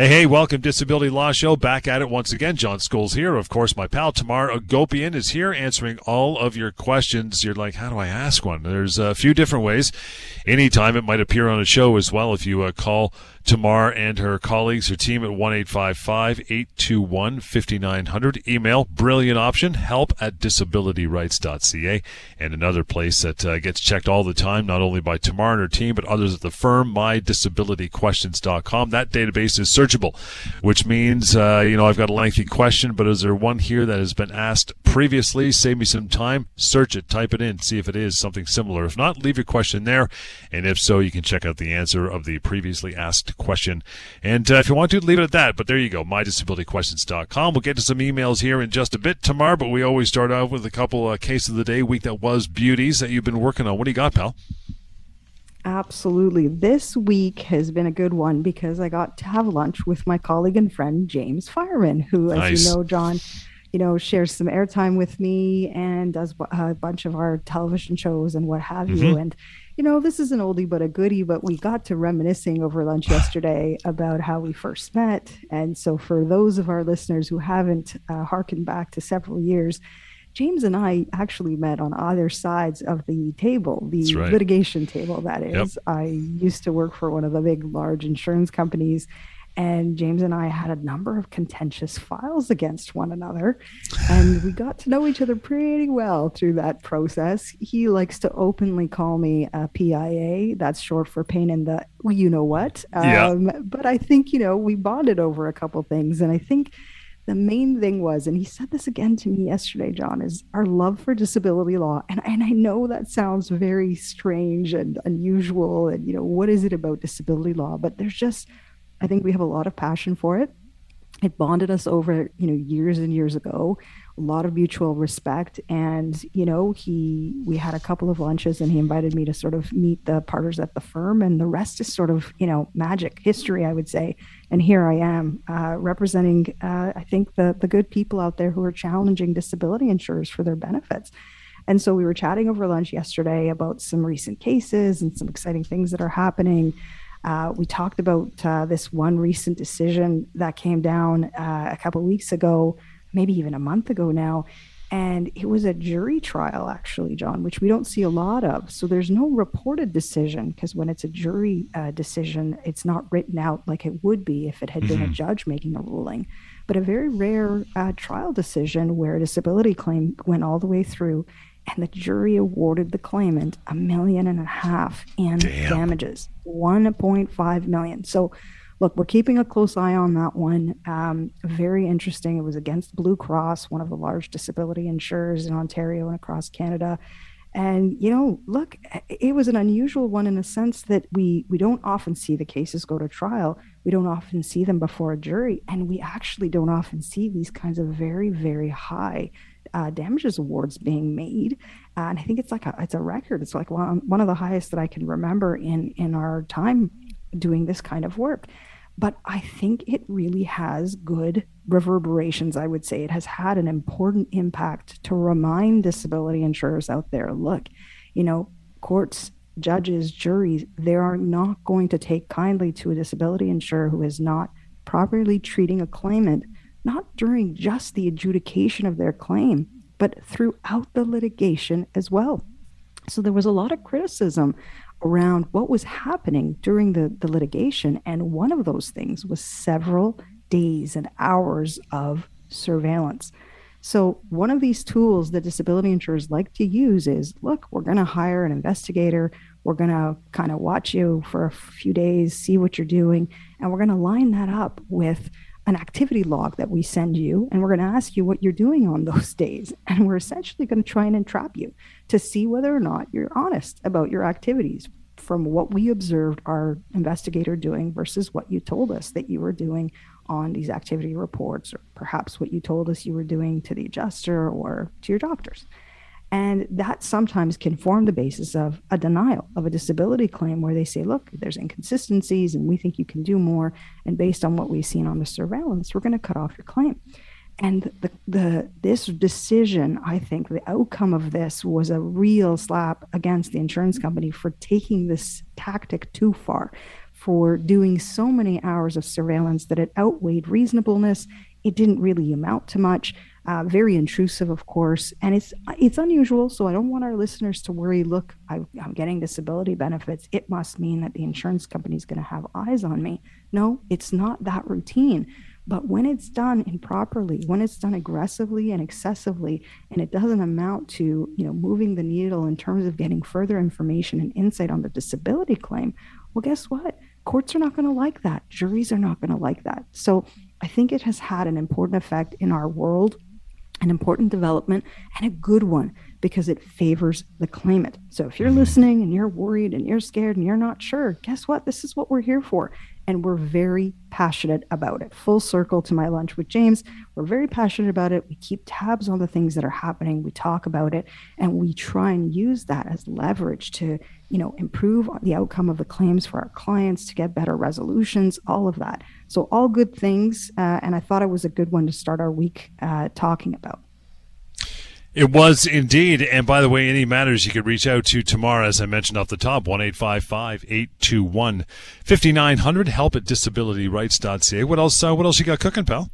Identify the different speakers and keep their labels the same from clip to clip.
Speaker 1: Hey, hey, welcome Disability Law Show. Back at it once again. John Scholes here. Of course, my pal Tamar Agopian is here answering all of your questions. You're like, how do I ask one? There's a few different ways. Anytime it might appear on a show as well if you uh, call Tamar and her colleagues, her team at 1 821 5900. Email, brilliant option, help at disabilityrights.ca. And another place that uh, gets checked all the time, not only by Tamar and her team, but others at the firm, mydisabilityquestions.com. That database is searchable, which means, uh, you know, I've got a lengthy question, but is there one here that has been asked previously? Save me some time. Search it, type it in, see if it is something similar. If not, leave your question there. And if so, you can check out the answer of the previously asked question. And uh, if you want to, leave it at that. But there you go, mydisabilityquestions.com. We'll get to some emails here in just a bit Tamar, but we always start out with a couple uh, case of the day, week that was beauties that you've been working on. What do you got, pal?
Speaker 2: Absolutely. This week has been a good one because I got to have lunch with my colleague and friend James Fireman, who, as nice. you know, John, you know, shares some airtime with me and does a bunch of our television shows and what have mm-hmm. you. And you know, this is an oldie but a goodie, but we got to reminiscing over lunch yesterday about how we first met. And so, for those of our listeners who haven't uh, harkened back to several years, James and I actually met on other sides of the table, the right. litigation table, that is. Yep. I used to work for one of the big, large insurance companies and James and I had a number of contentious files against one another. And we got to know each other pretty well through that process. He likes to openly call me a PIA. That's short for pain in the you know what.
Speaker 1: Yeah. Um,
Speaker 2: but I think, you know, we bonded over a couple things. And I think the main thing was, and he said this again to me yesterday, John, is our love for disability law. And, and I know that sounds very strange and unusual. And, you know, what is it about disability law? But there's just I think we have a lot of passion for it. It bonded us over, you know, years and years ago. A lot of mutual respect, and you know, he we had a couple of lunches, and he invited me to sort of meet the partners at the firm, and the rest is sort of, you know, magic history, I would say. And here I am, uh, representing, uh, I think the the good people out there who are challenging disability insurers for their benefits. And so we were chatting over lunch yesterday about some recent cases and some exciting things that are happening. Uh, we talked about uh, this one recent decision that came down uh, a couple weeks ago, maybe even a month ago now. And it was a jury trial, actually, John, which we don't see a lot of. So there's no reported decision because when it's a jury uh, decision, it's not written out like it would be if it had been a mm-hmm. judge making a ruling. But a very rare uh, trial decision where a disability claim went all the way through and the jury awarded the claimant a million and a half in Damn. damages 1.5 million. So look we're keeping a close eye on that one. Um, very interesting. It was against blue cross one of the large disability insurers in ontario and across canada. And you know look it was an unusual one in a sense that we we don't often see the cases go to trial. We don't often see them before a jury. And we actually don't often see these kinds of very very high uh, damages awards being made, uh, and I think it's like a it's a record. It's like one one of the highest that I can remember in in our time doing this kind of work. But I think it really has good reverberations. I would say it has had an important impact to remind disability insurers out there. Look, you know, courts judges, juries, they are not going to take kindly to a disability insurer who is not properly treating a claimant not during just the adjudication of their claim, but throughout the litigation as well. So there was a lot of criticism around what was happening during the, the litigation. And one of those things was several days and hours of surveillance. So, one of these tools that disability insurers like to use is look, we're going to hire an investigator. We're going to kind of watch you for a few days, see what you're doing, and we're going to line that up with an activity log that we send you, and we're going to ask you what you're doing on those days. And we're essentially going to try and entrap you to see whether or not you're honest about your activities from what we observed our investigator doing versus what you told us that you were doing on these activity reports, or perhaps what you told us you were doing to the adjuster or to your doctors. And that sometimes can form the basis of a denial of a disability claim where they say, look, there's inconsistencies and we think you can do more. And based on what we've seen on the surveillance, we're going to cut off your claim. And the, the this decision, I think the outcome of this was a real slap against the insurance company for taking this tactic too far, for doing so many hours of surveillance that it outweighed reasonableness. It didn't really amount to much. Uh, very intrusive, of course, and it's it's unusual. So I don't want our listeners to worry. Look, I, I'm getting disability benefits. It must mean that the insurance company is going to have eyes on me. No, it's not that routine. But when it's done improperly, when it's done aggressively and excessively, and it doesn't amount to you know moving the needle in terms of getting further information and insight on the disability claim, well, guess what? Courts are not going to like that. Juries are not going to like that. So I think it has had an important effect in our world an important development and a good one because it favors the claimant. So if you're listening and you're worried and you're scared and you're not sure, guess what? This is what we're here for. And we're very passionate about it. Full circle to my lunch with James. We're very passionate about it. We keep tabs on the things that are happening. We talk about it and we try and use that as leverage to, you know, improve the outcome of the claims for our clients, to get better resolutions, all of that. So, all good things. Uh, and I thought it was a good one to start our week uh, talking about.
Speaker 1: It was indeed. And by the way, any matters you could reach out to Tamar, as I mentioned off the top, 1 821 5900, help at disabilityrights.ca. What else, uh, what else you got cooking, pal?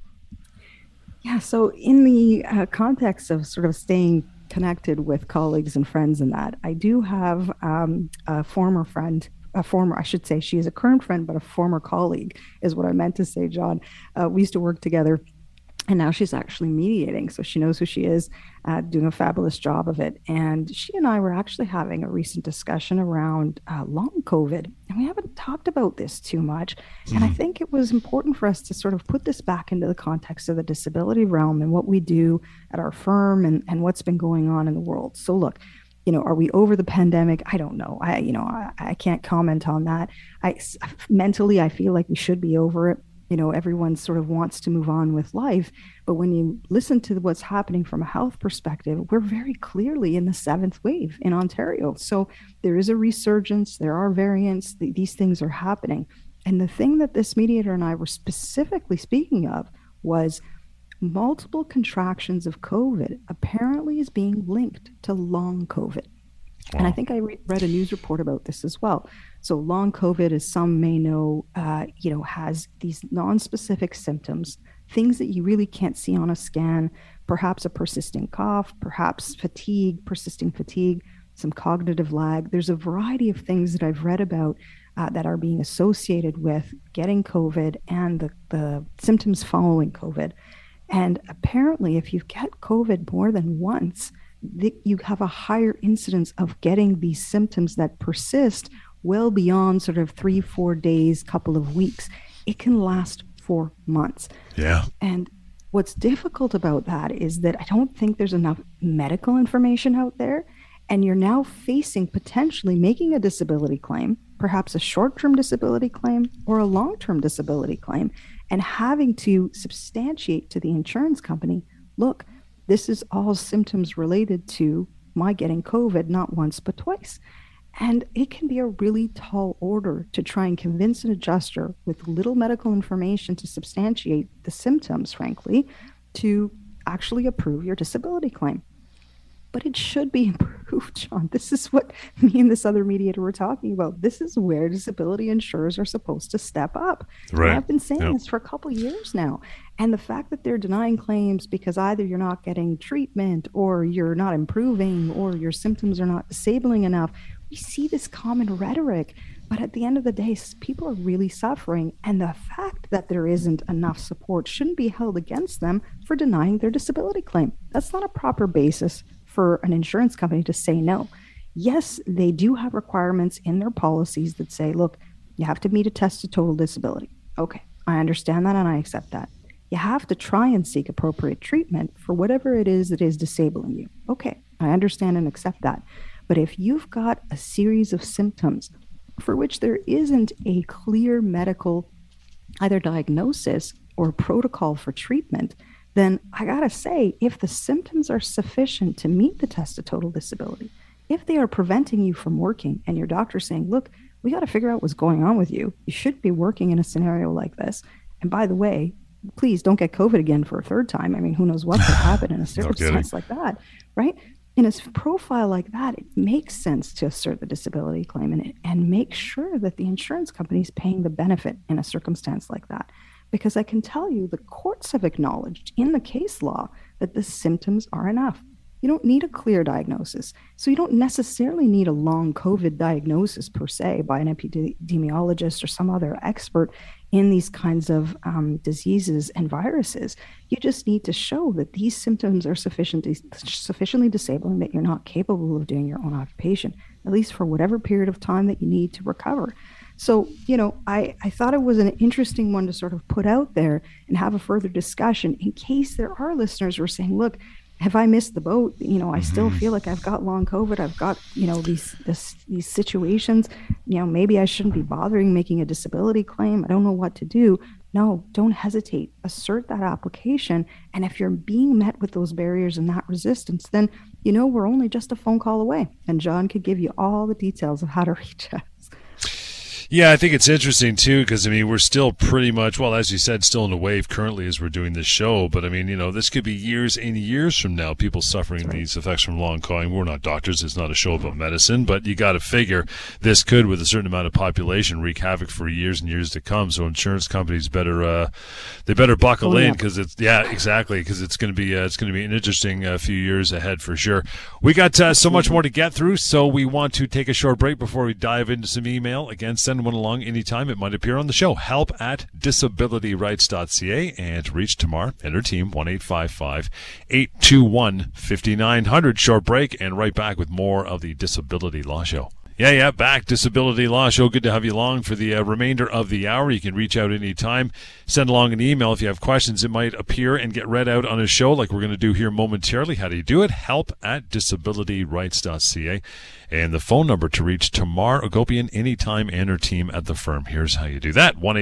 Speaker 2: Yeah, so in the uh, context of sort of staying connected with colleagues and friends and that, I do have um, a former friend a former, I should say, she is a current friend, but a former colleague is what I meant to say, John. Uh, we used to work together and now she's actually mediating so she knows who she is uh, doing a fabulous job of it and she and i were actually having a recent discussion around uh, long covid and we haven't talked about this too much mm-hmm. and i mm-hmm. think it was important for us to sort of put this back into the context of the disability realm and what we do at our firm and, and what's been going on in the world so look you know, are we over the pandemic? I don't know. I, you know, I, I can't comment on that. I mentally, I feel like we should be over it. You know, everyone sort of wants to move on with life. But when you listen to what's happening from a health perspective, we're very clearly in the seventh wave in Ontario. So there is a resurgence, there are variants, th- these things are happening. And the thing that this mediator and I were specifically speaking of was multiple contractions of COVID apparently is being linked to long COVID. Wow. And I think I re- read a news report about this as well. So long COVID, as some may know, uh, you know, has these non-specific symptoms, things that you really can't see on a scan. Perhaps a persistent cough, perhaps fatigue, persisting fatigue, some cognitive lag. There's a variety of things that I've read about uh, that are being associated with getting COVID and the, the symptoms following COVID. And apparently, if you get COVID more than once, the, you have a higher incidence of getting these symptoms that persist well beyond sort of three, four days, couple of weeks. It can last for months.
Speaker 1: Yeah.
Speaker 2: And what's difficult about that is that I don't think there's enough medical information out there. And you're now facing potentially making a disability claim, perhaps a short term disability claim or a long term disability claim and having to substantiate to the insurance company look, this is all symptoms related to my getting COVID, not once, but twice. And it can be a really tall order to try and convince an adjuster with little medical information to substantiate the symptoms, frankly, to actually approve your disability claim but it should be improved, John. This is what me and this other mediator were talking about. This is where disability insurers are supposed to step up.
Speaker 1: Right.
Speaker 2: I've been saying yep. this for a couple years now. And the fact that they're denying claims because either you're not getting treatment or you're not improving or your symptoms are not disabling enough, we see this common rhetoric. But at the end of the day, people are really suffering. And the fact that there isn't enough support shouldn't be held against them for denying their disability claim. That's not a proper basis for an insurance company to say no. Yes, they do have requirements in their policies that say, look, you have to meet a test of total disability. Okay, I understand that and I accept that. You have to try and seek appropriate treatment for whatever it is that is disabling you. Okay, I understand and accept that. But if you've got a series of symptoms for which there isn't a clear medical either diagnosis or protocol for treatment, then I gotta say, if the symptoms are sufficient to meet the test of total disability, if they are preventing you from working and your doctor's saying, look, we got to figure out what's going on with you. You should be working in a scenario like this. And by the way, please don't get COVID again for a third time. I mean, who knows what could happen in a circumstance like that, right? In a profile like that, it makes sense to assert the disability claim and, and make sure that the insurance company is paying the benefit in a circumstance like that. Because I can tell you the courts have acknowledged in the case law that the symptoms are enough. You don't need a clear diagnosis. So you don't necessarily need a long COVID diagnosis per se by an epidemiologist or some other expert in these kinds of um, diseases and viruses. You just need to show that these symptoms are sufficient, sufficiently disabling that you're not capable of doing your own occupation, at least for whatever period of time that you need to recover. So, you know, I, I thought it was an interesting one to sort of put out there and have a further discussion in case there are listeners who are saying, look, have I missed the boat? You know, I mm-hmm. still feel like I've got long COVID. I've got, you know, these this, these situations. You know, maybe I shouldn't be bothering making a disability claim. I don't know what to do. No, don't hesitate. Assert that application. And if you're being met with those barriers and that resistance, then you know we're only just a phone call away. And John could give you all the details of how to reach us.
Speaker 1: Yeah, I think it's interesting too because I mean we're still pretty much well, as you said, still in a wave currently as we're doing this show. But I mean, you know, this could be years and years from now, people suffering right. these effects from long COVID. We're not doctors; it's not a show about medicine, but you got to figure this could, with a certain amount of population, wreak havoc for years and years to come. So insurance companies better uh, they better buckle oh, in because it's yeah, exactly because it's going to be uh, it's going to be an interesting uh, few years ahead for sure. We got uh, so much more to get through, so we want to take a short break before we dive into some email. Again, send send one along anytime. It might appear on the show. Help at disabilityrights.ca and reach Tamar and her team 1 821 5900. Short break and right back with more of the Disability Law Show. Yeah, yeah, back. Disability Law Show. Good to have you along for the uh, remainder of the hour. You can reach out anytime. Send along an email if you have questions. It might appear and get read out on a show like we're going to do here momentarily. How do you do it? Help at disabilityrights.ca. And the phone number to reach Tamar Agopian anytime and her team at the firm. Here's how you do that. 1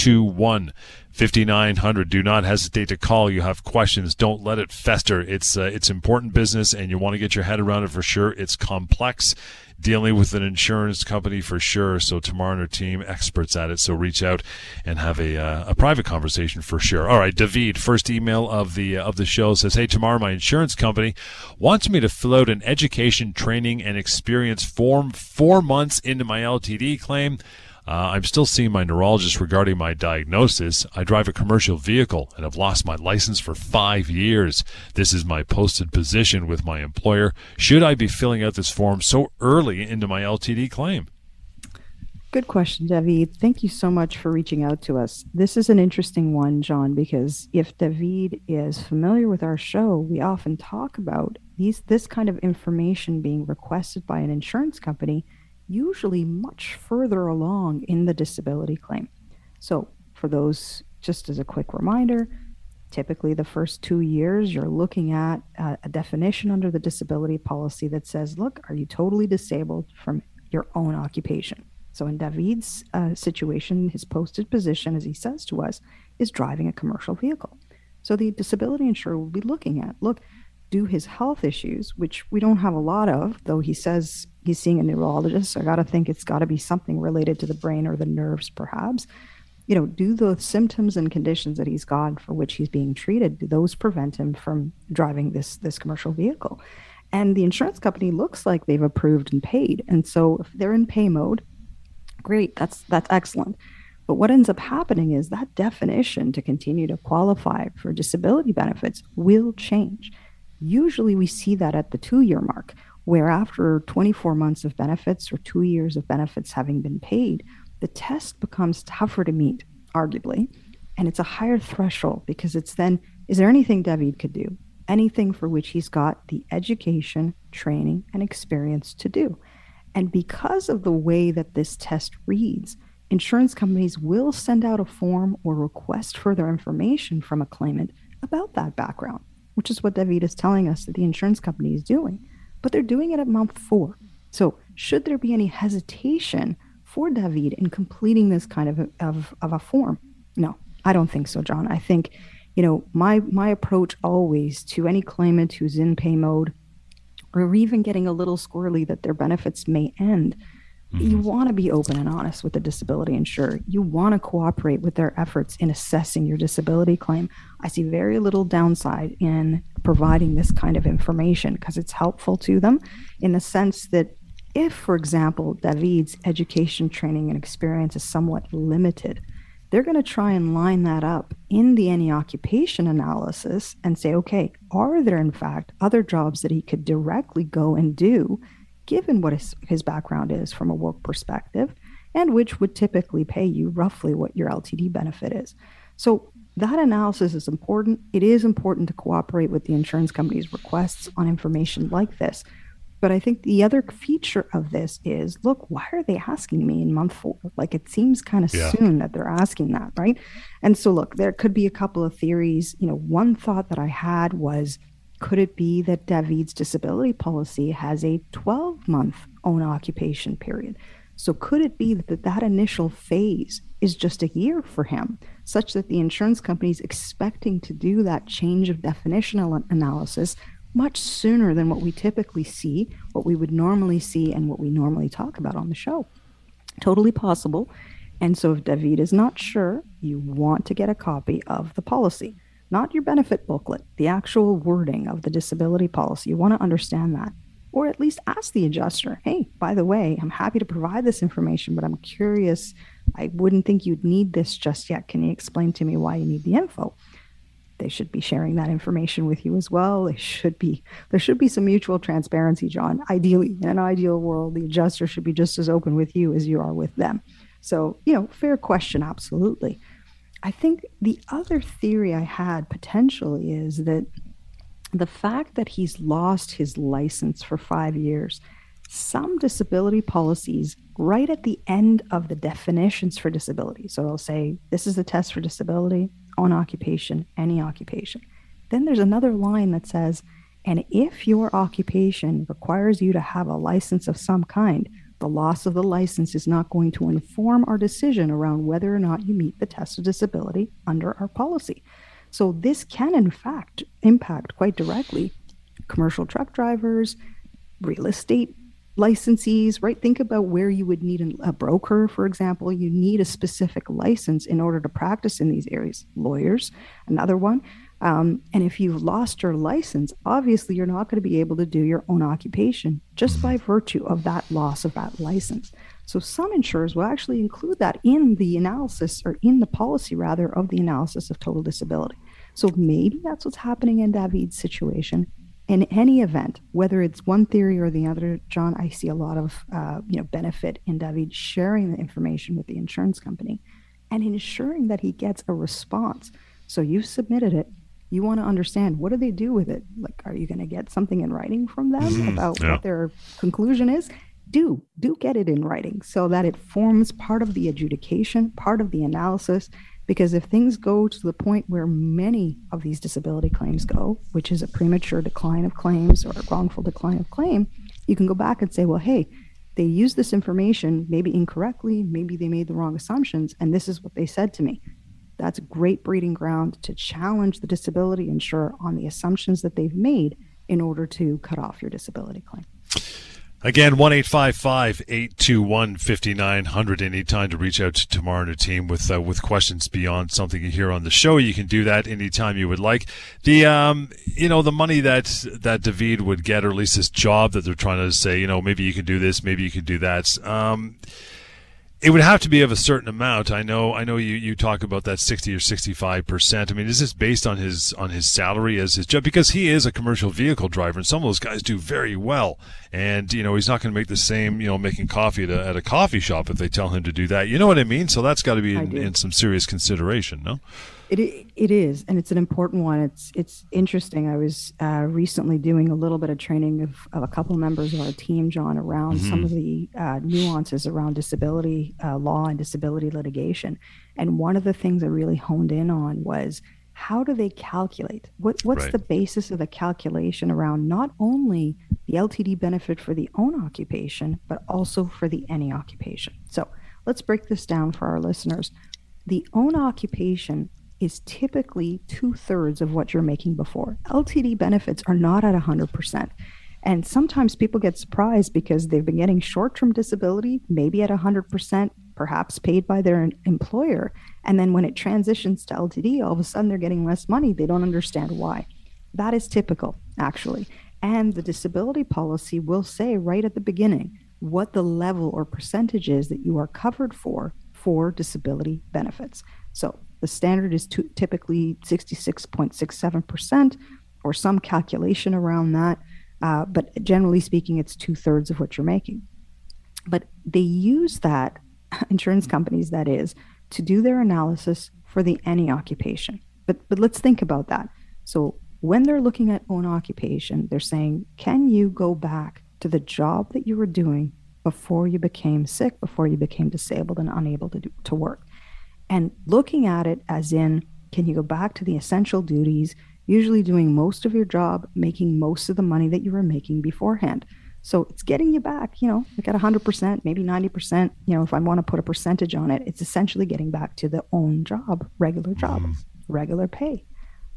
Speaker 1: 821 5900. Do not hesitate to call. You have questions. Don't let it fester. It's uh, it's important business and you want to get your head around it for sure. It's complex dealing with an insurance company for sure. So Tamar and her team, experts at it. So reach out and have a, uh, a private conversation for sure. All right, David, first email of the uh, of the show says, "Hey, Tamar, my insurance company wants me to fill out an education, training, and experience form four months into my LTD claim." Uh, I'm still seeing my neurologist regarding my diagnosis. I drive a commercial vehicle and have lost my license for five years. This is my posted position with my employer. Should I be filling out this form so early into my LTD claim?
Speaker 2: Good question, David. Thank you so much for reaching out to us. This is an interesting one, John, because if David is familiar with our show, we often talk about these this kind of information being requested by an insurance company usually much further along in the disability claim. So, for those, just as a quick reminder, typically the first two years, you're looking at a, a definition under the disability policy that says, look, are you totally disabled from your own occupation? So, in David's uh, situation, his posted position, as he says to us, is driving a commercial vehicle. So, the disability insurer will be looking at, look, do his health issues, which we don't have a lot of, though he says he's seeing a neurologist. I got to think it's got to be something related to the brain or the nerves, perhaps. You know, do the symptoms and conditions that he's got for which he's being treated, do those prevent him from driving this this commercial vehicle? And the insurance company looks like they've approved and paid. And so if they're in pay mode, great, that's that's excellent. But what ends up happening is that definition to continue to qualify for disability benefits will change. Usually we see that at the two year mark, where after 24 months of benefits or two years of benefits having been paid, the test becomes tougher to meet, arguably. And it's a higher threshold because it's then, is there anything David could do? Anything for which he's got the education, training, and experience to do. And because of the way that this test reads, insurance companies will send out a form or request further information from a claimant about that background which is what David is telling us that the insurance company is doing. But they're doing it at month four. So, should there be any hesitation for David in completing this kind of, of, of a form? No, I don't think so, John. I think, you know, my my approach always to any claimant who's in pay mode or even getting a little squirrely that their benefits may end, Mm-hmm. You want to be open and honest with the disability insurer. You want to cooperate with their efforts in assessing your disability claim. I see very little downside in providing this kind of information because it's helpful to them in the sense that if, for example, David's education, training, and experience is somewhat limited, they're going to try and line that up in the any occupation analysis and say, okay, are there in fact other jobs that he could directly go and do, given what his, his background is from a work perspective, and which would typically pay you roughly what your LTD benefit is. So that analysis is important. It is important to cooperate with the insurance company's requests on information like this. But I think the other feature of this is look, why are they asking me in month four? Like it seems kind of yeah. soon that they're asking that, right? And so, look, there could be a couple of theories. You know, one thought that I had was could it be that David's disability policy has a 12 month own occupation period? So, could it be that that initial phase is just a year for him, such that the insurance company is expecting to do that change of definitional analysis much sooner than what we typically see, what we would normally see, and what we normally talk about on the show. Totally possible. And so, if David is not sure, you want to get a copy of the policy, not your benefit booklet, the actual wording of the disability policy. You want to understand that. Or at least ask the adjuster, hey, by the way, I'm happy to provide this information, but I'm curious. I wouldn't think you'd need this just yet. Can you explain to me why you need the info? they should be sharing that information with you as well. They should be there should be some mutual transparency, John. Ideally, in an ideal world, the adjuster should be just as open with you as you are with them. So, you know, fair question, absolutely. I think the other theory I had potentially is that the fact that he's lost his license for five years, some disability policies, right at the end of the definitions for disability, so they'll say, This is a test for disability, own occupation, any occupation. Then there's another line that says, and if your occupation requires you to have a license of some kind, the loss of the license is not going to inform our decision around whether or not you meet the test of disability under our policy. So, this can, in fact, impact quite directly commercial truck drivers, real estate licensees, right? Think about where you would need a broker, for example. You need a specific license in order to practice in these areas. Lawyers, another one. Um, and if you've lost your license, obviously you're not going to be able to do your own occupation just by virtue of that loss of that license. So some insurers will actually include that in the analysis or in the policy rather of the analysis of total disability. So maybe that's what's happening in David's situation in any event, whether it's one theory or the other, John, I see a lot of uh, you know benefit in David sharing the information with the insurance company and ensuring that he gets a response. So you've submitted it. You want to understand what do they do with it? Like, are you going to get something in writing from them mm-hmm. about yeah. what their conclusion is? Do do get it in writing so that it forms part of the adjudication, part of the analysis, because if things go to the point where many of these disability claims go, which is a premature decline of claims or a wrongful decline of claim, you can go back and say, well, hey, they used this information maybe incorrectly, maybe they made the wrong assumptions, and this is what they said to me. That's great breeding ground to challenge the disability insurer on the assumptions that they've made in order to cut off your disability claim.
Speaker 1: Again, 1 821 5900. Anytime to reach out to Tamar and her team with uh, with questions beyond something you hear on the show. You can do that anytime you would like. The, um, you know, the money that, that David would get, or at least this job that they're trying to say, you know, maybe you can do this, maybe you can do that. Um, it would have to be of a certain amount. I know. I know you, you talk about that sixty or sixty five percent. I mean, is this based on his on his salary as his job? Because he is a commercial vehicle driver, and some of those guys do very well. And you know, he's not going to make the same. You know, making coffee at a, at a coffee shop if they tell him to do that. You know what I mean? So that's got to be in, in some serious consideration. No.
Speaker 2: It it is, and it's an important one. It's it's interesting. I was uh, recently doing a little bit of training of, of a couple of members of our team, John, around mm-hmm. some of the uh, nuances around disability uh, law and disability litigation. And one of the things I really honed in on was how do they calculate? What what's right. the basis of the calculation around not only the LTD benefit for the own occupation, but also for the any occupation? So let's break this down for our listeners. The own occupation is typically two thirds of what you're making before. LTD benefits are not at 100%. And sometimes people get surprised because they've been getting short term disability, maybe at 100%, perhaps paid by their employer. And then when it transitions to LTD, all of a sudden they're getting less money. They don't understand why. That is typical, actually. And the disability policy will say right at the beginning what the level or percentage is that you are covered for for disability benefits. So the standard is to, typically 66.67% or some calculation around that. Uh, but generally speaking, it's two thirds of what you're making. But they use that, insurance companies, that is, to do their analysis for the any occupation. But, but let's think about that. So when they're looking at own occupation, they're saying, can you go back to the job that you were doing before you became sick, before you became disabled and unable to do, to work? And looking at it as in, can you go back to the essential duties, usually doing most of your job, making most of the money that you were making beforehand? So it's getting you back, you know, like at 100%, maybe 90%. You know, if I want to put a percentage on it, it's essentially getting back to the own job, regular job, mm. regular pay.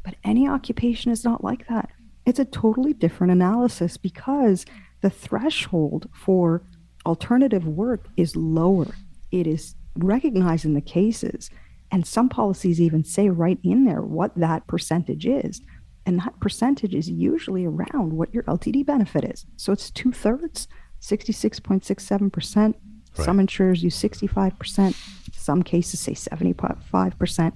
Speaker 2: But any occupation is not like that. It's a totally different analysis because the threshold for alternative work is lower. It is recognized in the cases. And some policies even say right in there what that percentage is. And that percentage is usually around what your LTD benefit is. So it's two thirds, 66.67%. Right. Some insurers use 65%. Some cases say 75%.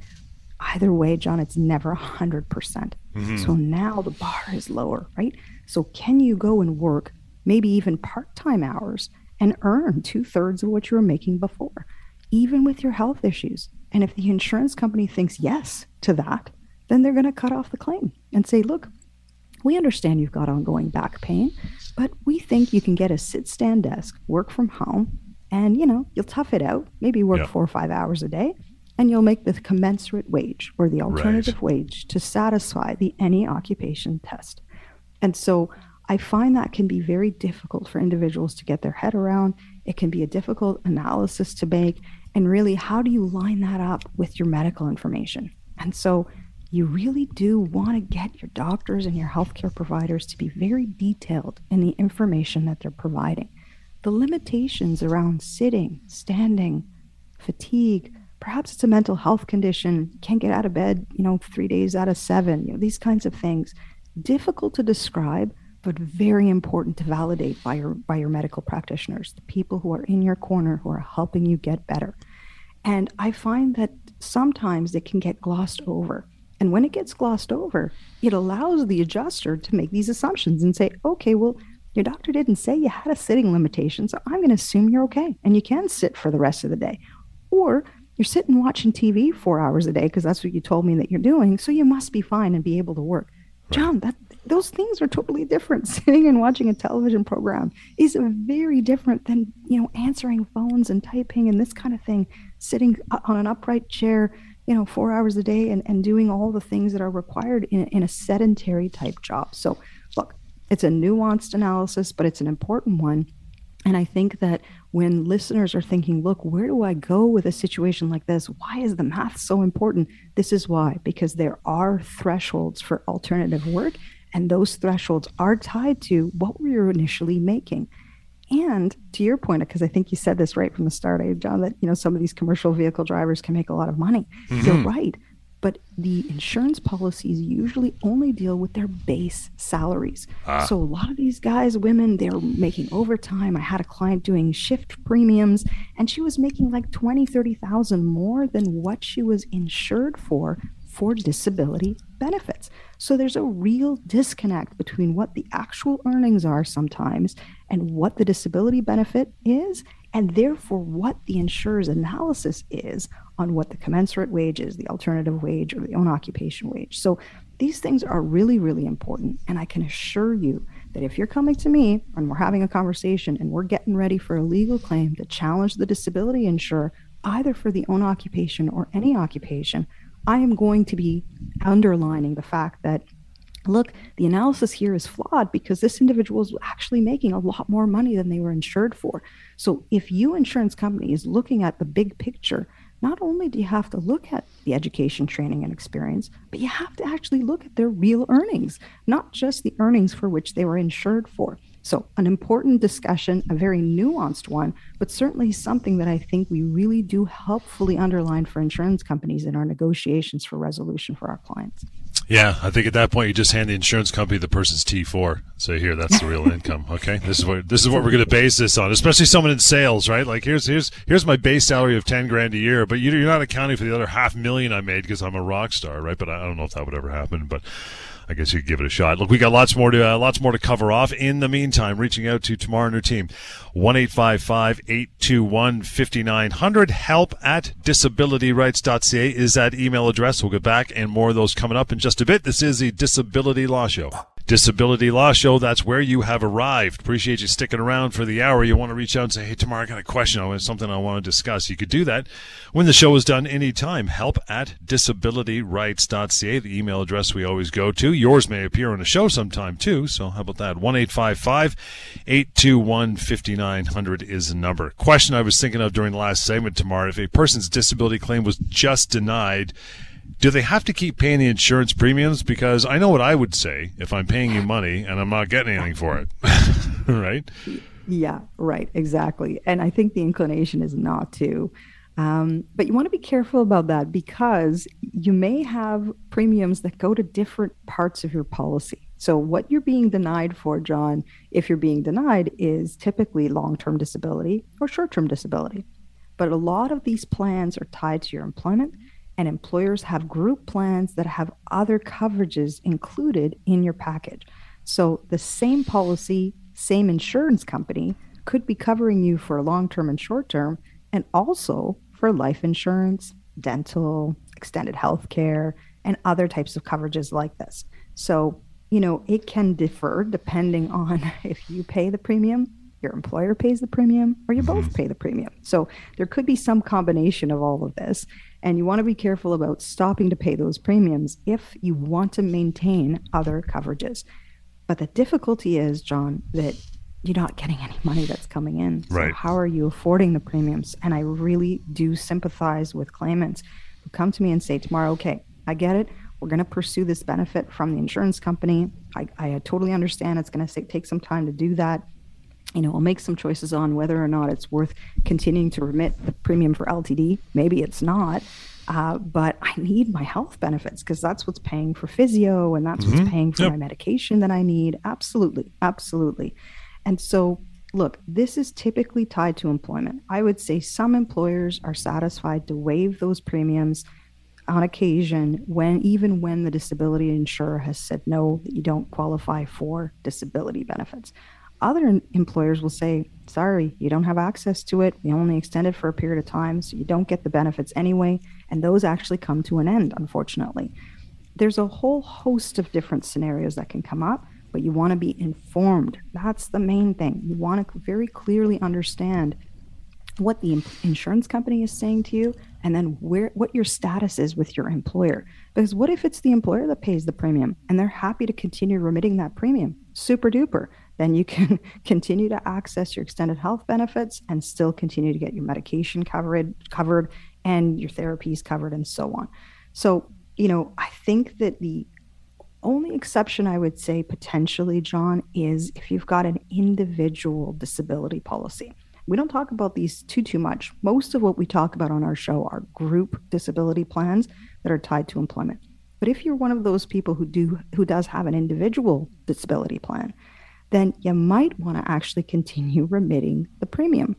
Speaker 2: Either way, John, it's never 100%. percent mm hmm So now the bar is lower, right? So can you go and work maybe even part time hours and earn two thirds of what you were making before, even with your health issues? And if the insurance company thinks yes to that, then they're going to cut off the claim and say, look, we understand you've got ongoing back pain, but we think you can get a sit stand desk, work from home, and you know, you'll tough it out, maybe work yeah. four or five hours a day, and you'll make the commensurate wage or the alternative right. wage to satisfy the any occupation test. And so I find that can be very difficult for individuals to get their head around. It can be a difficult analysis to make. And really, how do you line that up with your medical information? And so you really do want to get your doctors and your healthcare providers to be very detailed in the information that they're providing. The limitations around sitting, standing, fatigue, perhaps it's a mental health condition, can't get out of bed, you know, three days out of seven, you know, these kinds of things. Difficult to describe, but very important to validate by your by your medical practitioners, the people who are in your corner who are helping you get better. And I find that sometimes it can get glossed over. And when it gets glossed over, it allows the adjuster to make these assumptions and say, okay, well, your doctor didn't say you had a sitting limitation, so I'm going to assume you're okay and you can sit for the rest of the day. Or you're sitting watching TV four hours a day because that's what you told me that you're doing. So you must be fine and be able to work. Right. John, that those things are totally different. Sitting and watching a television program is very different than you know answering phones and typing and this kind of thing. Sitting uh, on an upright chair, you know, four hours a day and, and doing all the things that are required in, in a sedentary type job. So, look, it's a nuanced analysis, but it's an important one. And I think that when listeners are thinking, look, where do I go with a situation like this? Why is the math so important? This is why, because there are thresholds for alternative work, and those thresholds are tied to what we were initially making. And to your point, because I think you said this right from the start, John, that you know some of these commercial vehicle drivers can make a lot of money. Mm-hmm. You're right but the insurance policies usually only deal with their base salaries. Ah. So a lot of these guys, women, they're making overtime. I had a client doing shift premiums and she was making like 20, 30,000 more than what she was insured for for disability benefits. So there's a real disconnect between what the actual earnings are sometimes and what the disability benefit is and therefore what the insurer's analysis is on what the commensurate wage is, the alternative wage, or the own occupation wage. So these things are really, really important. And I can assure you that if you're coming to me and we're having a conversation and we're getting ready for a legal claim to challenge the disability insurer, either for the own occupation or any occupation, I am going to be underlining the fact that look, the analysis here is flawed because this individual is actually making a lot more money than they were insured for. So if you insurance company is looking at the big picture not only do you have to look at the education, training, and experience, but you have to actually look at their real earnings, not just the earnings for which they were insured for. So, an important discussion, a very nuanced one, but certainly something that I think we really do helpfully underline for insurance companies in our negotiations for resolution for our clients.
Speaker 1: Yeah, I think at that point you just hand the insurance company the person's T four. Say here, that's the real income. Okay, this is what this is what we're going to base this on. Especially someone in sales, right? Like here's here's here's my base salary of ten grand a year, but you're not accounting for the other half million I made because I'm a rock star, right? But I don't know if that would ever happen, but I guess you give it a shot. Look, we got lots more to uh, lots more to cover off. In the meantime, reaching out to Tamar and her team, one eight five five eight two one fifty nine hundred. Help at disabilityrights.ca is that email address. We'll get back and more of those coming up in just a bit. This is the Disability Law Show. Disability Law Show. That's where you have arrived. Appreciate you sticking around for the hour. You want to reach out and say, hey, Tamar I got a question. I have something I want to discuss. You could do that when the show is done anytime. Help at disabilityrights.ca, the email address we always go to. Yours may appear on the show sometime too. So how about that? 1 821 5900 is the number. Question I was thinking of during the last segment Tamar if a person's disability claim was just denied, do they have to keep paying the insurance premiums? Because I know what I would say if I'm paying you money and I'm not getting anything for it, right?
Speaker 2: Yeah, right, exactly. And I think the inclination is not to. Um, but you want to be careful about that because you may have premiums that go to different parts of your policy. So, what you're being denied for, John, if you're being denied, is typically long term disability or short term disability. But a lot of these plans are tied to your employment and employers have group plans that have other coverages included in your package. So the same policy, same insurance company could be covering you for long term and short term, and also for life insurance, dental, extended health care, and other types of coverages like this. So, you know, it can differ depending on if you pay the premium, your employer pays the premium, or you both mm-hmm. pay the premium. So there could be some combination of all of this. And you want to be careful about stopping to pay those premiums if you want to maintain other coverages. But the difficulty is, John, that you're not getting any money that's coming in. So
Speaker 1: right.
Speaker 2: how are you affording the premiums? And I really do sympathize with claimants who come to me and say Tamar, okay, I get it. We're going to pursue this benefit from the insurance company. I, I totally understand it's going to take some time to do that you know, I'll make some choices on whether or not it's worth continuing to remit the premium for LTD. Maybe it's not. Uh, but I need my health benefits because that's what's paying for physio and that's mm-hmm. what's paying for yep. my medication that I need. Absolutely. Absolutely. And so, look, this is typically tied to employment. I would say some employers are satisfied to waive those premiums on occasion when even when the disability insurer has said no that you don't qualify for disability benefits other employers will say, sorry, you don't have access to it. We only extend it for a period of time, so you don't get the benefits anyway. And those actually come to an end, unfortunately. There's a whole host of different scenarios that can come up, but you want to be informed. That's the main thing. You want to very clearly understand what the insurance company is saying to you and then where what your status is with your employer because what if it's the employer that pays the premium and they're happy to continue remitting that premium super duper then you can continue to access your extended health benefits and still continue to get your medication covered covered and your therapies covered and so on. So, you know, I think that the only exception I would say potentially, John, is if you've got an individual disability policy. We don't talk about these too too much. Most of what we talk about on our show are group disability plans that are tied to employment. But if you're one of those people who do who does have an individual disability plan, then you might want to actually continue remitting the premium.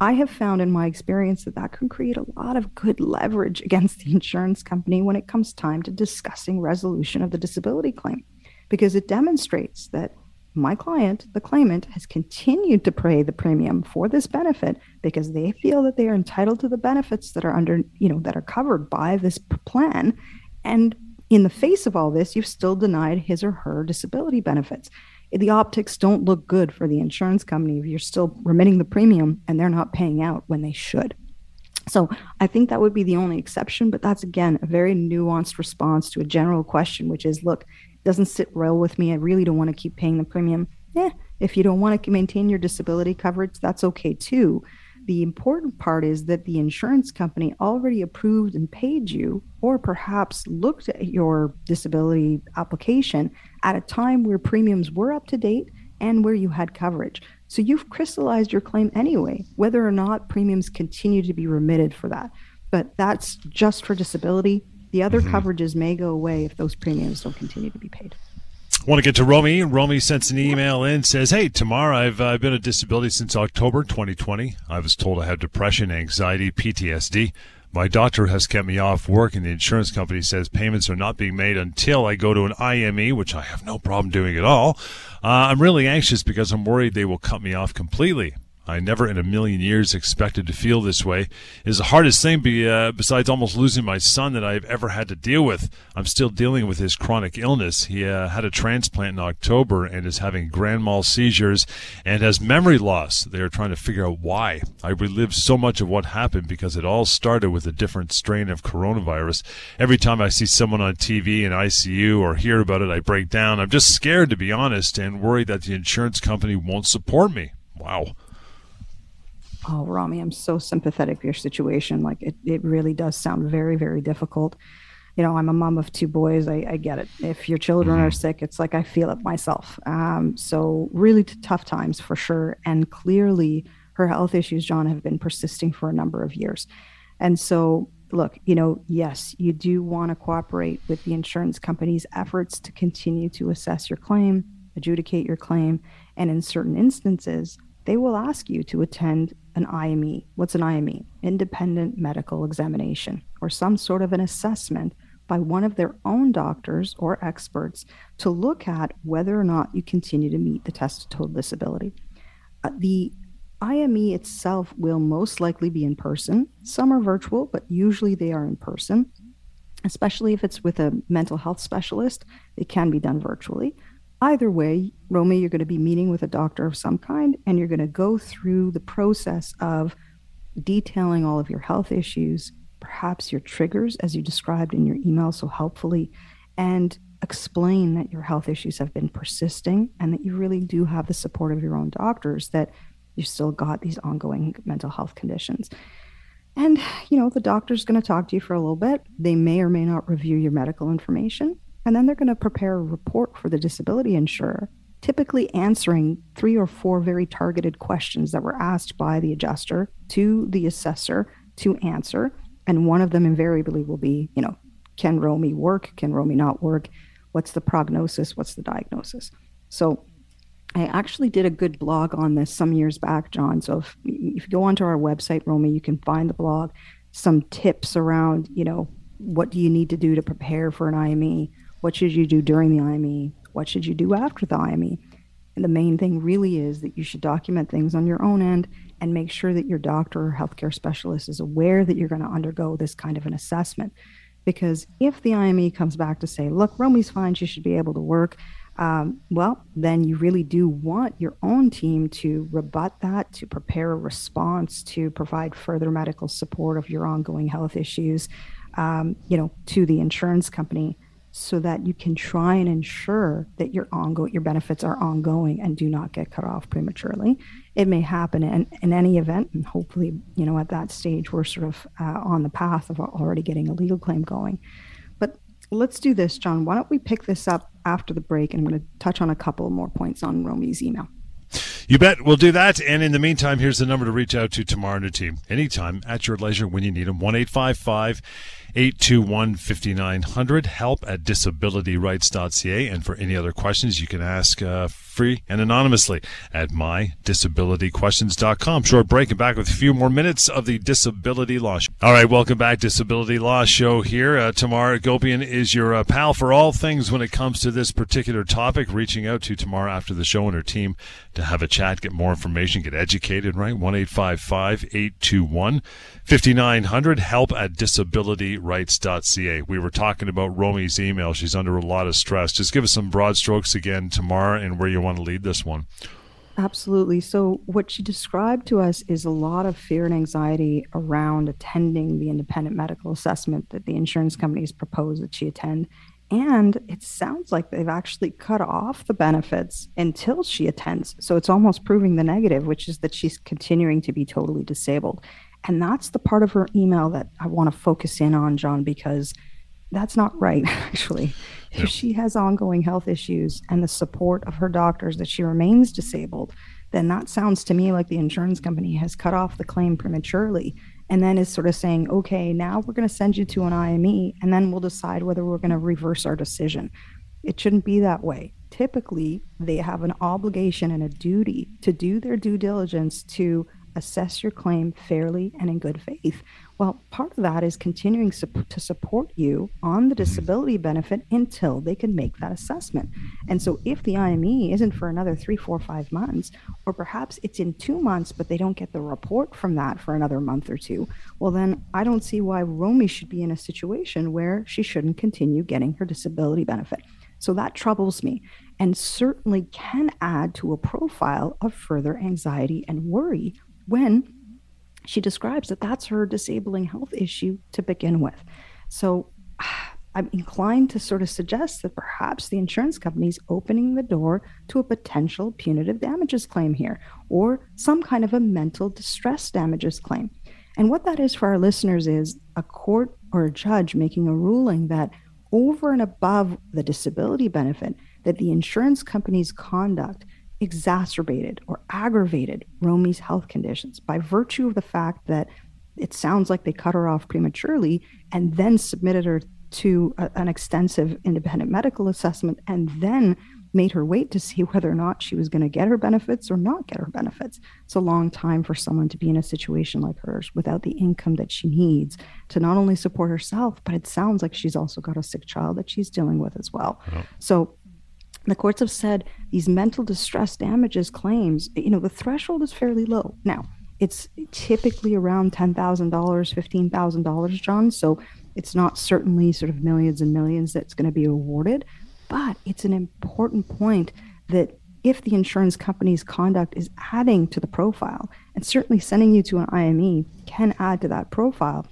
Speaker 2: I have found in my experience that that can create a lot of good leverage against the insurance company when it comes time to discussing resolution of the disability claim because it demonstrates that my client, the claimant, has continued to pay the premium for this benefit because they feel that they are entitled to the benefits that are under, you know, that are covered by this plan. And in the face of all this, you've still denied his or her disability benefits the optics don't look good for the insurance company if you're still remitting the premium and they're not paying out when they should. So I think that would be the only exception, but that's again a very nuanced response to a general question, which is look, it doesn't sit well with me. I really don't want to keep paying the premium. Yeah, if you don't want to maintain your disability coverage, that's okay too. The important part is that the insurance company already approved and paid you, or perhaps looked at your disability application at a time where premiums were up to date and where you had coverage. So you've crystallized your claim anyway, whether or not premiums continue to be remitted for that. But that's just for disability. The other mm-hmm. coverages may go away if those premiums don't continue to be paid.
Speaker 1: Want to get to Romy? Romy sends an email in, says, Hey, Tamar, I've uh, been a disability since October 2020. I was told I have depression, anxiety, PTSD. My doctor has kept me off work, and the insurance company says payments are not being made until I go to an IME, which I have no problem doing at all. Uh, I'm really anxious because I'm worried they will cut me off completely. I never in a million years expected to feel this way. It is the hardest thing, be, uh, besides almost losing my son, that I've ever had to deal with. I'm still dealing with his chronic illness. He uh, had a transplant in October and is having grand mal seizures and has memory loss. They are trying to figure out why. I relive so much of what happened because it all started with a different strain of coronavirus. Every time I see someone on TV in ICU or hear about it, I break down. I'm just scared, to be honest, and worried that the insurance company won't support me. Wow.
Speaker 2: Oh, Romy, I'm so sympathetic to your situation. Like it, it really does sound very, very difficult. You know, I'm a mom of two boys. I, I get it. If your children are mm-hmm. sick, it's like I feel it myself. Um, so really t- tough times for sure. And clearly, her health issues, John, have been persisting for a number of years. And so, look, you know, yes, you do want to cooperate with the insurance company's efforts to continue to assess your claim, adjudicate your claim, and in certain instances, they will ask you to attend an IME. What's an IME? Independent medical examination, or some sort of an assessment by one of their own doctors or experts to look at whether or not you continue to meet the test of total disability. Uh, the IME itself will most likely be in person. Some are virtual, but usually they are in person, especially if it's with a mental health specialist. It can be done virtually. Either way, Romy, you're going to be meeting with a doctor of some kind, and you're going to go through the process of detailing all of your health issues, perhaps your triggers, as you described in your email so helpfully, and explain that your health issues have been persisting and that you really do have the support of your own doctors, that you still got these ongoing mental health conditions. And, you know, the doctor's going to talk to you for a little bit. They may or may not review your medical information. And then they're going to prepare a report for the disability insurer, typically answering three or four very targeted questions that were asked by the adjuster to the assessor to answer. And one of them invariably will be, you know, can Romy work? Can Romy not work? What's the prognosis? What's the diagnosis? So I actually did a good blog on this some years back, John. So if, if you go onto our website, Romy, you can find the blog, some tips around, you know, what do you need to do to prepare for an IME? What should you do during the IME? What should you do after the IME? And the main thing really is that you should document things on your own end and make sure that your doctor or healthcare specialist is aware that you're going to undergo this kind of an assessment. Because if the IME comes back to say, look, Romy's fine, she should be able to work, um, well, then you really do want your own team to rebut that, to prepare a response, to provide further medical support of your ongoing health issues, um, you know, to the insurance company so that you can try and ensure that your ongoing your benefits are ongoing and do not get cut off prematurely. It may happen in, in any event, and hopefully, you know, at that stage we're sort of uh, on the path of already getting a legal claim going. But let's do this, John. Why don't we pick this up after the break? And I'm going to touch on a couple more points on Romy's email.
Speaker 1: You bet. We'll do that. And in the meantime, here's the number to reach out to Tamar and the team. Anytime at your leisure when you need them. 1 821 5900. Help at disabilityrights.ca. And for any other questions, you can ask uh, free and anonymously at mydisabilityquestions.com. Short break and back with a few more minutes of the Disability Law Show. All right, welcome back. Disability Law Show here. Uh, Tamar Agopian is your uh, pal for all things when it comes to this particular topic. Reaching out to Tamar after the show and her team to have a chat, get more information, get educated, right? 1 821 5900. Help at disabilityrights.ca. We were talking about Romy's email. She's under a lot of stress. Just give us some broad strokes again, Tamar, and where you want to lead this one.
Speaker 2: Absolutely. So, what she described to us is a lot of fear and anxiety around attending the independent medical assessment that the insurance companies propose that she attend. And it sounds like they've actually cut off the benefits until she attends. So it's almost proving the negative, which is that she's continuing to be totally disabled. And that's the part of her email that I want to focus in on, John, because that's not right, actually. If she has ongoing health issues and the support of her doctors that she remains disabled, then that sounds to me like the insurance company has cut off the claim prematurely and then is sort of saying, okay, now we're going to send you to an IME and then we'll decide whether we're going to reverse our decision. It shouldn't be that way. Typically, they have an obligation and a duty to do their due diligence to assess your claim fairly and in good faith. Well, part of that is continuing to support you on the disability benefit until they can make that assessment. And so, if the IME isn't for another three, four, five months, or perhaps it's in two months, but they don't get the report from that for another month or two, well, then I don't see why Romy should be in a situation where she shouldn't continue getting her disability benefit. So that troubles me and certainly can add to a profile of further anxiety and worry when she describes that that's her disabling health issue to begin with. So I'm inclined to sort of suggest that perhaps the insurance company is opening the door to a potential punitive damages claim here or some kind of a mental distress damages claim. And what that is for our listeners is a court or a judge making a ruling that over and above the disability benefit, that the insurance company's conduct exacerbated or aggravated Romy's health conditions by virtue of the fact that it sounds like they cut her off prematurely and then submitted her to a, an extensive independent medical assessment and then made her wait to see whether or not she was going to get her benefits or not get her benefits. It's a long time for someone to be in a situation like hers without the income that she needs to not only support herself, but it sounds like she's also got a sick child that she's dealing with as well. So the courts have said these mental distress damages claims, you know, the threshold is fairly low. Now, it's typically around $10,000, $15,000, John. So it's not certainly sort of millions and millions that's going to be awarded, but it's an important point that if the insurance company's conduct is adding to the profile, and certainly sending you to an IME can add to that profile,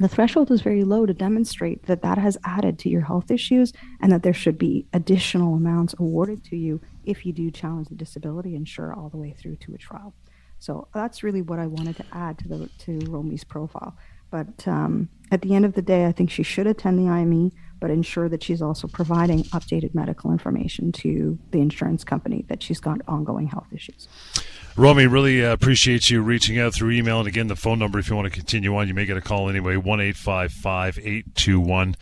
Speaker 2: the threshold is very low to demonstrate that that has added to your health issues and that there should be additional amounts awarded to you if you do challenge the disability insurer all the way through to a trial. So that's really what I wanted to add to the to Romy's profile. But um, at the end of the day, I think she should attend the IME, but ensure that she's also providing updated medical information to the insurance company that she's got ongoing health issues.
Speaker 1: Romy, really uh, appreciate you reaching out through email. And again, the phone number, if you want to continue on, you may get a call anyway 1 821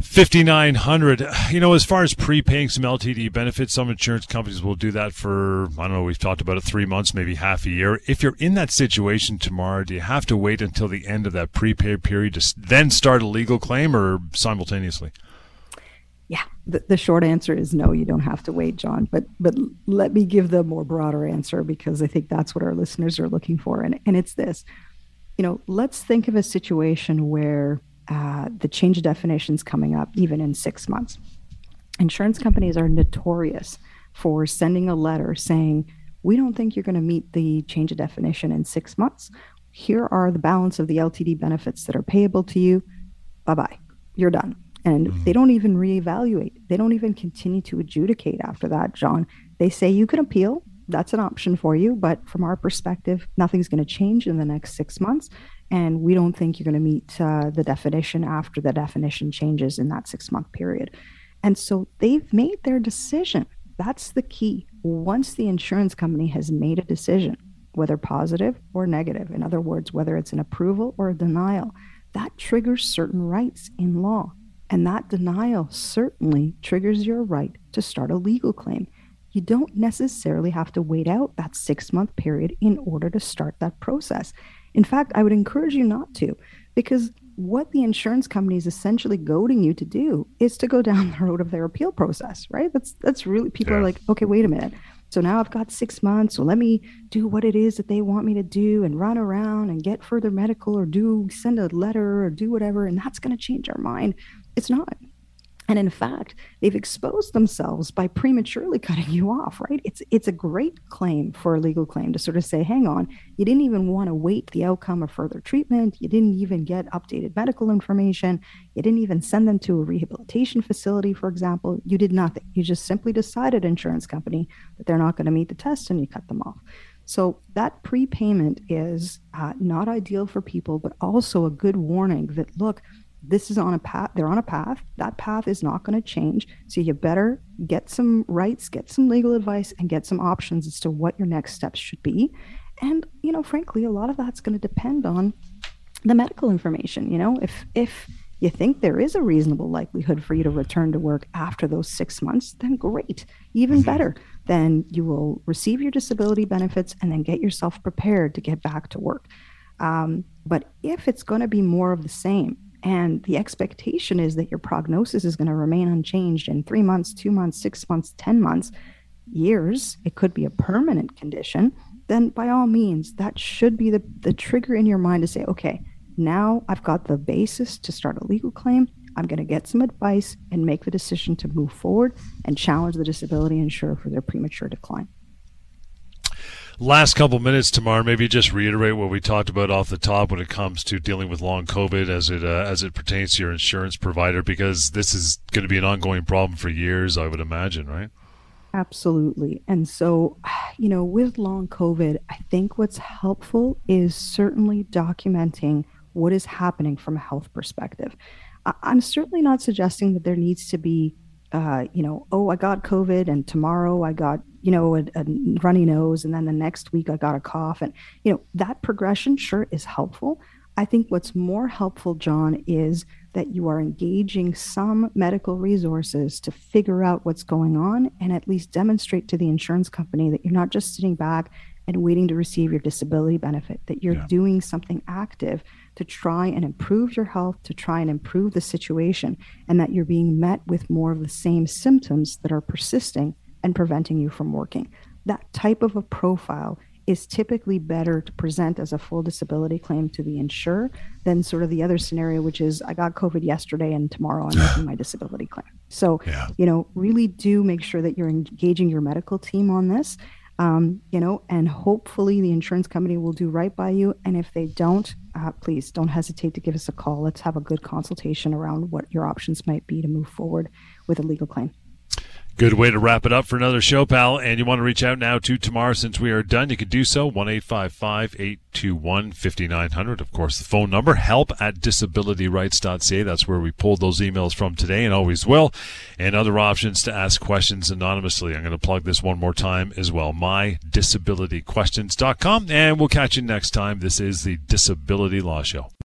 Speaker 1: 5900 you know as far as prepaying some ltd benefits some insurance companies will do that for i don't know we've talked about it three months maybe half a year if you're in that situation Tamar do you have to wait until the end of that prepay period to then start a legal claim or simultaneously
Speaker 2: yeah, the, the short answer is no, you don't have to wait, John. But but let me give the more broader answer because I think that's what our listeners are looking for. And and it's this. You know, let's think of a situation where uh, the change of definitions coming up even in six months. Insurance companies are notorious for sending a letter saying, we don't think you're going to meet the change of definition in six months. Here are the balance of the LTD benefits that are payable to you. Bye bye. You're done and mm-hmm. they don't even reevaluate. They don't even continue to adjudicate after that, John. They say you can appeal. That's an option for you. But from our perspective, nothing's going to change in the next six months. And we don't think you're going to meet uh, the definition after the definition changes in that six month period. And so they've made their decision. That's the key. Once the insurance company has made a decision, whether positive or negative, in other words, whether it's an approval or a denial, that triggers certain rights in law. And that denial certainly triggers your right to start a legal claim. You don't necessarily have to wait out that six month period in order to start that process. In fact, I would encourage you not to, because what the insurance company is essentially goading you to do is to go down the road of their appeal process, right? That's that's really people yeah. are like, okay, wait a minute. So now I've got six months. So let me do what it is that they want me to do and run around and get further medical or do send a letter or do whatever. And that's going to change our mind. It's not. And in fact, they've exposed themselves by prematurely cutting you off, right? It's it's a great claim for a legal claim to sort of say, hang on, you didn't even want to wait the outcome of further treatment. You didn't even get updated medical information. You didn't even send them to a rehabilitation facility, for example. You did nothing. You just simply decided, insurance company, that they're not going to meet the test and you cut them off. So that prepayment is uh, not ideal for people, but also a good warning that look, this is on a path they're on a path that path is not going to change so you better get some rights get some legal advice and get some options as to what your next steps should be and you know frankly a lot of that's going to depend on the medical information you know if if you think there is a reasonable likelihood for you to return to work after those six months, then great. Even mm-hmm. better, then you will receive your disability benefits and then get yourself prepared to get back to work. Um, but if it's going to be more of the same, and the expectation is that your prognosis is going to remain unchanged in three months, two months, six months, 10 months, years, it could be a permanent condition, then by all means, that should be the, the trigger in your mind to say, okay, now I've got the basis to start a legal claim. I'm going to get some advice and make the decision to move forward and challenge the disability insurer for their premature decline.
Speaker 1: Last couple minutes, Tamar, maybe just reiterate what we talked about off the top when it comes to dealing with long COVID as it uh, as it pertains to your insurance provider, because this is going to be an ongoing problem for years, I would imagine, right?
Speaker 2: Absolutely. And so, you know, with long COVID, I think what's helpful is certainly documenting what is happening from a health perspective. I- am certainly not suggesting that there needs to be, uh, you know, oh, I got COVID and tomorrow I got you know, a, a runny nose, and then the next week I got a cough. And, you know, that progression sure is helpful. I think what's more helpful, John, is that you are engaging some medical resources to figure out what's going on and at least demonstrate to the insurance company that you're not just sitting back and waiting to receive your disability benefit, that you're yeah. doing something active to try and improve your health, to try and improve the situation, and that you're being met with more of the same symptoms that are persisting and preventing you from working. That type of a profile is typically better to present as a full disability claim to the insurer than sort of the other scenario, which is I got COVID yesterday and tomorrow I'm making my disability claim. So, yeah. you know, really do make sure that you're engaging your medical team on this, um, you know, and hopefully the insurance company will do right by you. And if they don't, uh, please don't hesitate to give us a call. Let's have a good consultation around what your options might be to move forward with a legal claim.
Speaker 1: Good way to wrap it up for another show, pal. And you want to reach out now to Tamar since we are done. You can do so. 1 821 5900. Of course, the phone number help at disabilityrights.ca. That's where we pulled those emails from today and always will. And other options to ask questions anonymously. I'm going to plug this one more time as well. MyDisabilityQuestions.com. And we'll catch you next time. This is the Disability Law Show.